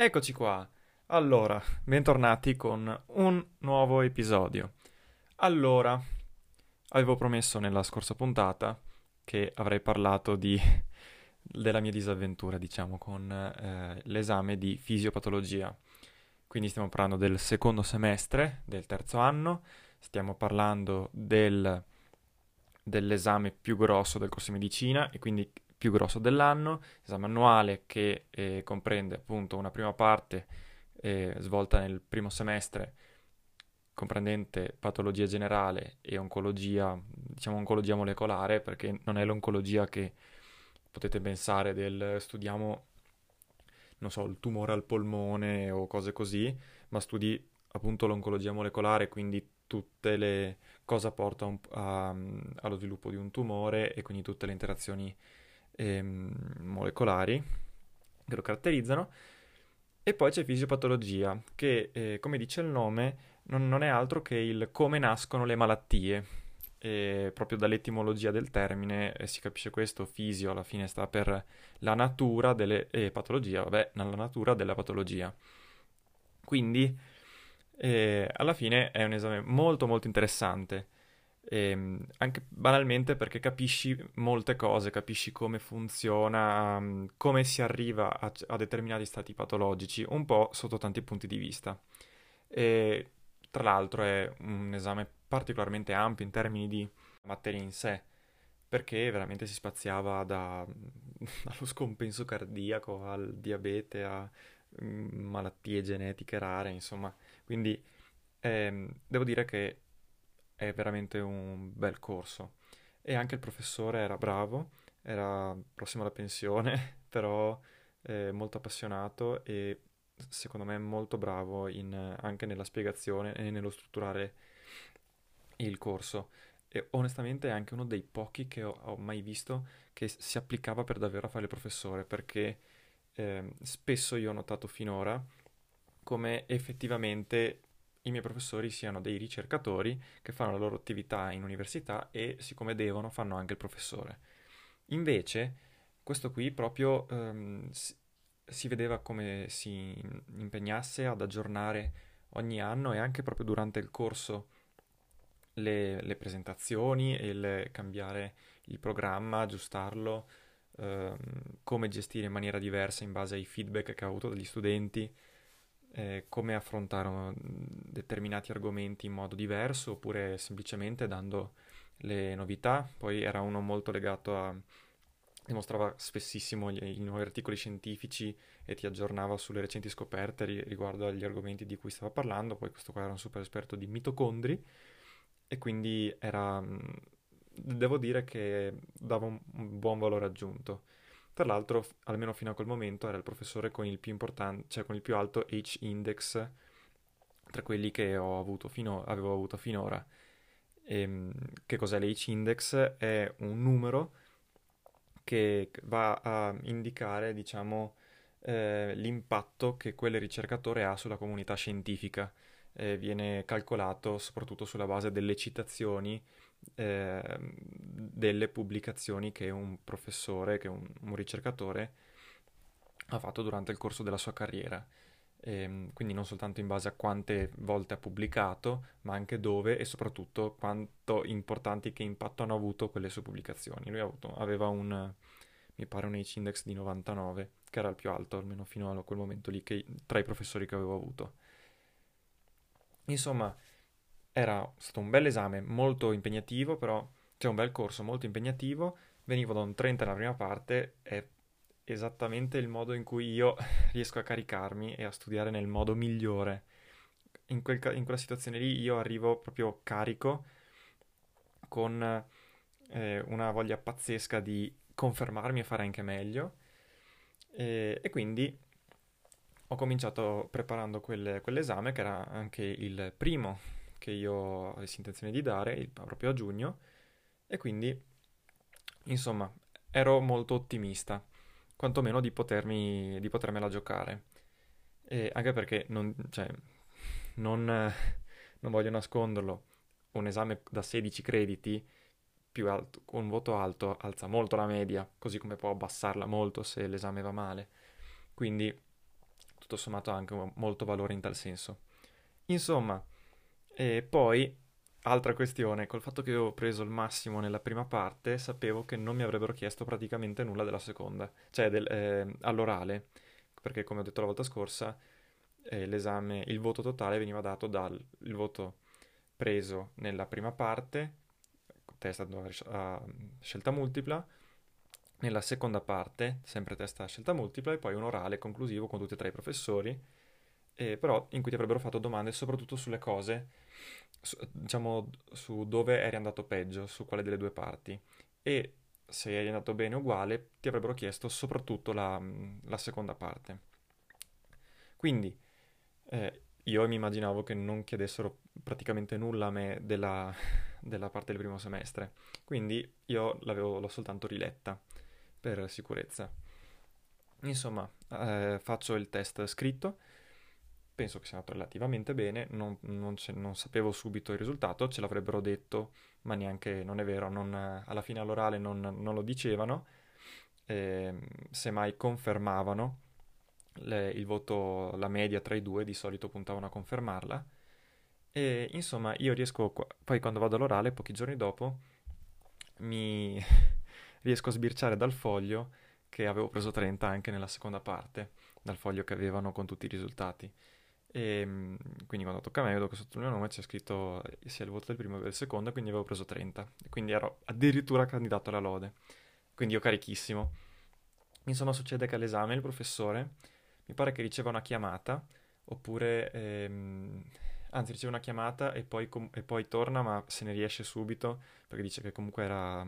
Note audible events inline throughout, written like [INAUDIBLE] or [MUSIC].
Eccoci qua. Allora, bentornati con un nuovo episodio. Allora, avevo promesso nella scorsa puntata che avrei parlato di, [LAUGHS] della mia disavventura, diciamo, con eh, l'esame di fisiopatologia. Quindi stiamo parlando del secondo semestre del terzo anno, stiamo parlando del, dell'esame più grosso del corso di medicina e quindi più grosso dell'anno, esame annuale che eh, comprende appunto una prima parte eh, svolta nel primo semestre comprendente patologia generale e oncologia, diciamo oncologia molecolare, perché non è l'oncologia che potete pensare del studiamo, non so, il tumore al polmone o cose così, ma studi appunto l'oncologia molecolare, quindi tutte le cosa porta un, a, allo sviluppo di un tumore e quindi tutte le interazioni ehm, molecolari che lo caratterizzano. E poi c'è fisiopatologia, che eh, come dice il nome non, non, è altro che il come nascono le malattie. E proprio dall'etimologia del termine eh, si capisce questo, fisio alla fine sta per la natura delle e patologia, vabbè, la natura della patologia. Quindi eh, alla fine è un esame molto molto interessante e, ehm, anche banalmente perché capisci molte cose, capisci come funziona, um, come si arriva a, a, determinati stati patologici, un po' sotto tanti punti di vista. E tra l'altro è un esame particolarmente ampio in termini di materia in sé, perché veramente si spaziava da, [LAUGHS] dallo scompenso cardiaco al diabete a mm, malattie genetiche rare, insomma. Quindi ehm, devo dire che è veramente un bel corso. E anche il professore era bravo, era prossimo alla pensione, [LAUGHS] però eh, molto appassionato e secondo me molto bravo in, anche nella spiegazione e nello strutturare il corso. E onestamente è anche uno dei pochi che ho, ho mai visto che si applicava per davvero a fare il professore, perché eh, spesso io ho notato finora come effettivamente i miei professori siano dei ricercatori che fanno la loro attività in università e siccome devono fanno anche il professore. Invece questo qui proprio si, si vedeva come si impegnasse ad aggiornare ogni anno e anche proprio durante il corso le, le presentazioni e il cambiare il programma, aggiustarlo, ehm, come gestire in maniera diversa in base ai feedback che ha avuto dagli studenti eh, come affrontare determinati argomenti in modo diverso oppure semplicemente dando le novità. Poi era uno molto legato a... dimostrava spessissimo gli, i nuovi articoli scientifici e ti aggiornava sulle recenti scoperte ri, riguardo agli argomenti di cui stava parlando. Poi questo qua era un super esperto di mitocondri e quindi era... devo dire che dava un buon valore aggiunto. Tra l'altro, almeno fino a quel momento, era il professore con il più importante, cioè con il più alto H-index tra quelli che avuto fino, avevo avuto finora. E, ehm, che cos'è l'H-index? È un numero che va a indicare, diciamo, eh, l'impatto che quel ricercatore ha sulla comunità scientifica. Eh, viene calcolato soprattutto sulla base delle citazioni eh, delle pubblicazioni che un professore, che un, un, ricercatore ha fatto durante il corso della sua carriera. E, ehm, quindi non soltanto in base a quante volte ha pubblicato, ma anche dove e soprattutto quanto importanti che impatto hanno avuto quelle sue pubblicazioni. Lui avuto, aveva un, mi pare un H-index di 99, che era il più alto, almeno fino a quel momento lì, che, tra i professori che avevo avuto. Insomma, era stato un bel esame, molto impegnativo, però c'è un bel corso molto impegnativo. Venivo da un 30 nella prima parte, è esattamente il modo in cui io [LAUGHS] riesco a caricarmi e a studiare nel modo migliore. In, quel, in quella situazione lì io arrivo proprio carico, con eh, una voglia pazzesca di confermarmi e fare anche meglio. E, e quindi ho cominciato preparando quelle, quell'esame, che era anche il primo che io avessi intenzione di dare, proprio a giugno, e quindi, insomma, ero molto ottimista, quantomeno di, potermi, di potermela giocare. E anche perché non, cioè, non, non voglio nasconderlo, un esame da 16 crediti più alto, con un voto alto alza molto la media, così come può abbassarla molto se l'esame va male. Quindi tutto sommato ha anche molto valore in tal senso. Insomma, e poi altra questione, col fatto che avevo preso il massimo nella prima parte, sapevo che non mi avrebbero chiesto praticamente nulla della seconda, cioè del, eh, all'orale, perché come ho detto la volta scorsa, eh, l'esame, il voto totale veniva dato dal voto preso nella prima parte, testa a scelta multipla, nella seconda parte, sempre testa a scelta multipla, e poi un orale conclusivo con tutti e tre i professori, eh, però in cui ti avrebbero fatto domande soprattutto sulle cose, su, diciamo su dove eri andato peggio, su quale delle due parti. E se eri andato bene uguale, ti avrebbero chiesto soprattutto la, la seconda parte. Quindi eh, io mi immaginavo che non chiedessero praticamente nulla a me della, [LAUGHS] della parte del primo semestre, quindi io l'ho soltanto riletta per sicurezza. Insomma, eh, faccio il test scritto, penso che sia andato relativamente bene, non, non, non, sapevo subito il risultato, ce l'avrebbero detto, ma neanche, non è vero, non, alla fine all'orale non, lo dicevano, eh, semmai confermavano le, il voto, la media tra i due, di solito puntavano a confermarla, e insomma io riesco, poi quando vado all'orale, pochi giorni dopo, mi [LAUGHS] riesco a sbirciare dal foglio che avevo preso 30 anche nella seconda parte, dal foglio che avevano con tutti i risultati. E ehm, quindi quando tocca a me vedo che sotto il mio nome c'è scritto sia il voto del primo che del secondo, quindi avevo preso 30. Quindi ero addirittura candidato alla lode. Quindi io carichissimo. Insomma, succede che all'esame il professore mi pare che riceva una chiamata, oppure ehm, anzi riceve una chiamata e poi, com- e poi, torna, ma se ne riesce subito, perché dice che comunque era,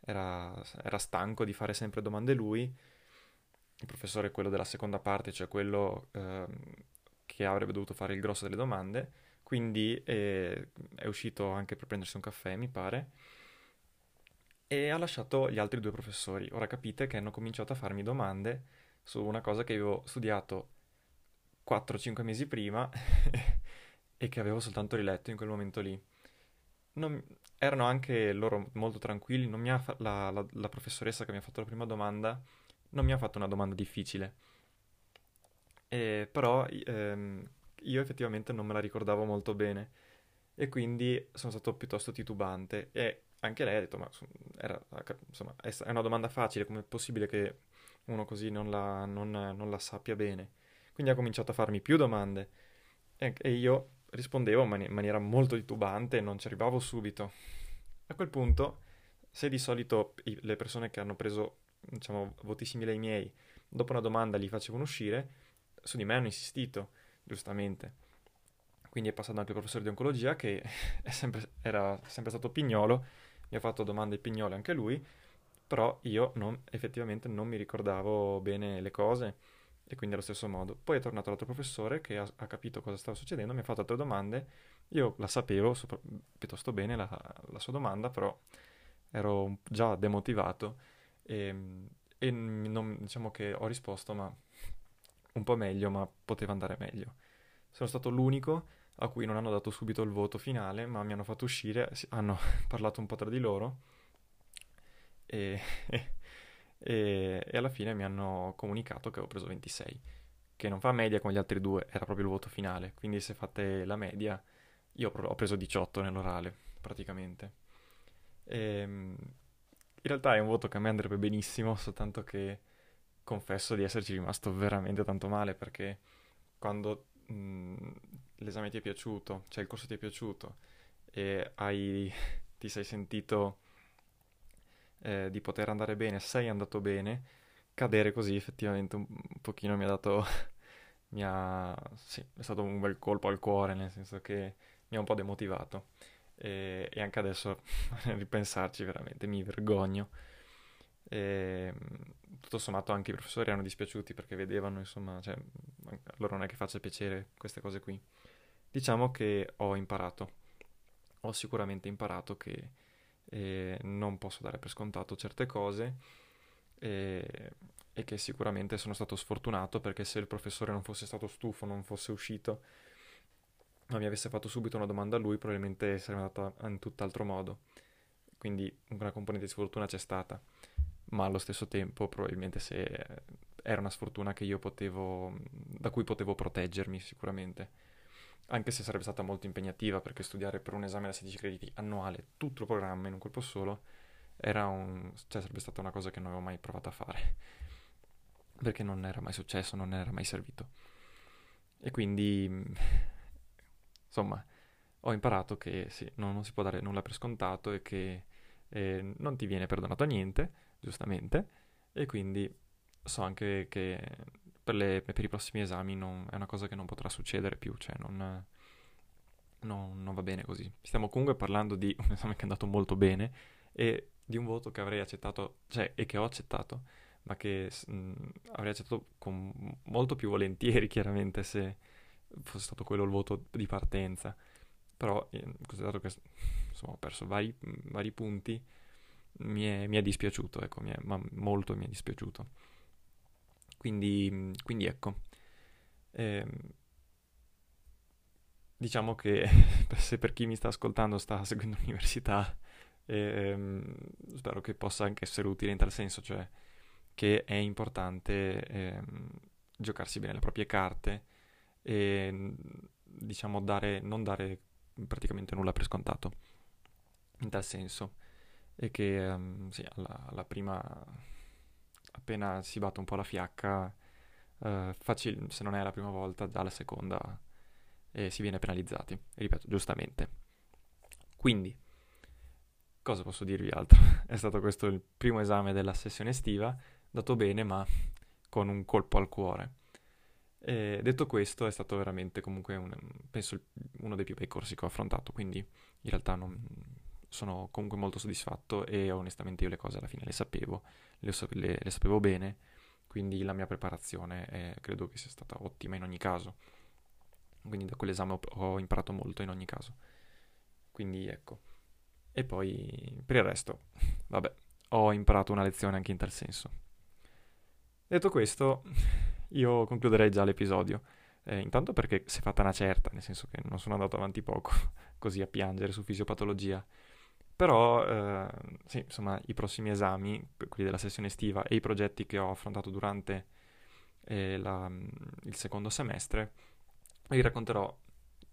era, era stanco di fare sempre domande lui. Il professore è quello della seconda parte, cioè quello ehm, che avrebbe dovuto fare il grosso delle domande, quindi eh, è uscito anche per prendersi un caffè, mi pare, e ha lasciato gli altri due professori. Ora capite che hanno cominciato a farmi domande su una cosa che avevo studiato 4-5 mesi prima [LAUGHS] e che avevo soltanto riletto in quel momento lì. Non, erano anche loro molto tranquilli, fa- la, la, la, professoressa che mi ha fatto la prima domanda non mi ha fatto una domanda difficile. E, però ehm, io effettivamente non me la ricordavo molto bene e quindi sono stato piuttosto titubante e anche lei ha detto ma era, insomma, è una domanda facile, com'è possibile che uno così non la, non, non la sappia bene? Quindi ha cominciato a farmi più domande e, e io rispondevo in mani- maniera molto titubante, non ci arrivavo subito. A quel punto, se di solito i- le persone che hanno preso, diciamo, voti simili ai miei, dopo una domanda li facevano uscire, su di me hanno insistito, giustamente. Quindi è passato anche il professore di oncologia che [LAUGHS] sempre, era sempre stato pignolo, mi ha fatto domande pignole anche lui, però io non, effettivamente non mi ricordavo bene le cose e quindi allo stesso modo. Poi è tornato l'altro professore che ha, ha capito cosa stava succedendo, mi ha fatto altre domande, io la sapevo sopra, piuttosto bene la, la, sua domanda, però ero già demotivato e, e non, diciamo che ho risposto ma un po' meglio, ma poteva andare meglio. Sono stato l'unico a cui non hanno dato subito il voto finale, ma mi hanno fatto uscire, hanno [LAUGHS] parlato un po' tra di loro e, [LAUGHS] e, e, alla fine mi hanno comunicato che avevo preso 26, che non fa media con gli altri due, era proprio il voto finale, quindi se fate la media io ho preso 18 nell'orale praticamente. E, ehm, in realtà è un voto che a me andrebbe benissimo, [LAUGHS] soltanto che confesso di esserci rimasto veramente tanto male perché quando mh, l'esame ti è piaciuto, cioè il corso ti è piaciuto e hai, [LAUGHS] ti sei sentito eh, di poter andare bene, sei andato bene, cadere così effettivamente un, un pochino mi ha dato, [LAUGHS] mi ha, sì, è stato un bel colpo al cuore, nel senso che mi ha un po' demotivato e, e anche adesso [LAUGHS] ripensarci veramente mi vergogno. E, tutto sommato anche i professori erano dispiaciuti perché vedevano, insomma, cioè, loro non è che faccia piacere queste cose qui. Diciamo che ho imparato, ho sicuramente imparato che eh, non posso dare per scontato certe cose e, e che sicuramente sono stato sfortunato perché se il professore non fosse stato stufo, non fosse uscito, ma mi avesse fatto subito una domanda a lui, probabilmente sarebbe andata in tutt'altro modo. Quindi una componente di sfortuna c'è stata, ma allo stesso tempo probabilmente se era una sfortuna potevo, da cui potevo proteggermi sicuramente. Anche se sarebbe stata molto impegnativa perché studiare per un esame da 16 crediti annuale tutto il programma in un colpo solo un, cioè sarebbe stata una cosa che non avevo mai provato a fare. Perché non era mai successo, non era mai servito. E quindi, insomma, ho imparato che sì, non, non si può dare nulla per scontato e che eh, non ti viene perdonato niente, giustamente, e quindi so anche che per, le, per i prossimi esami non, è una cosa che non potrà succedere più, cioè non, non, non va bene così. Stiamo comunque parlando di un esame che è andato molto bene e di un voto che avrei accettato, cioè, e che ho accettato, ma che mh, avrei accettato con molto più volentieri, chiaramente, se fosse stato quello il voto di partenza. Però, eh, considerato che insomma, ho perso vari, vari punti, mi è, mi è, dispiaciuto, ecco, mi è, ma molto mi è dispiaciuto. Quindi, quindi ecco, eh, diciamo che [LAUGHS] se per chi mi sta ascoltando sta seguendo l'università, eh, spero che possa anche essere utile in tal senso, cioè che è importante eh, giocarsi bene le proprie carte e diciamo dare, non dare praticamente nulla per scontato, in tal senso, e che um, sì, alla, alla prima appena si batte un po' la fiacca, eh, facil- se non è la prima volta, già la seconda e si viene penalizzati. Ripeto, giustamente. Quindi, cosa posso dirvi altro? [LAUGHS] è stato questo il primo esame della sessione estiva, dato bene, ma con un colpo al cuore. E detto questo, è stato veramente comunque un, penso uno dei più bei corsi che ho affrontato, quindi in realtà non, sono comunque molto soddisfatto e onestamente io le cose alla fine le sapevo, le, le, le sapevo bene, quindi la mia preparazione è, credo che sia stata ottima in ogni caso. Quindi da quell'esame ho, ho imparato molto in ogni caso. Quindi ecco. E poi per il resto, [LAUGHS] vabbè, ho imparato una lezione anche in tal senso. Detto questo, [LAUGHS] io concluderei già l'episodio. Eh, intanto perché si è fatta una certa, nel senso che non sono andato avanti poco, [LAUGHS] così a piangere su fisiopatologia. Però, eh, sì, insomma, i prossimi esami, quelli della sessione estiva e i progetti che ho affrontato durante eh, la, il secondo semestre, vi racconterò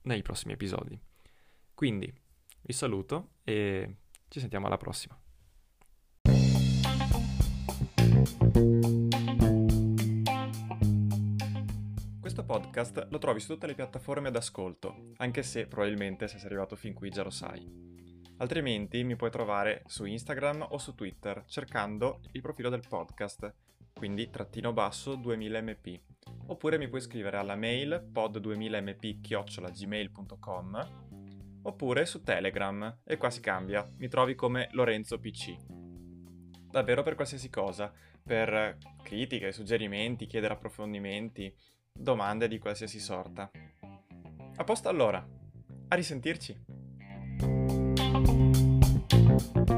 nei prossimi episodi. Quindi, vi saluto e ci sentiamo alla prossima. Questo podcast lo trovi su tutte le piattaforme d'ascolto, anche se probabilmente se sei arrivato fin qui già lo sai. Altrimenti mi puoi trovare su Instagram o su Twitter cercando il profilo del podcast, quindi trattino basso 2000mp. Oppure mi puoi scrivere alla mail pod2000mp-gmail.com oppure su Telegram e qua si cambia, mi trovi come Lorenzo PC. Davvero per qualsiasi cosa, per critiche, suggerimenti, chiedere approfondimenti, domande di qualsiasi sorta. A posto allora, a risentirci! Thank you.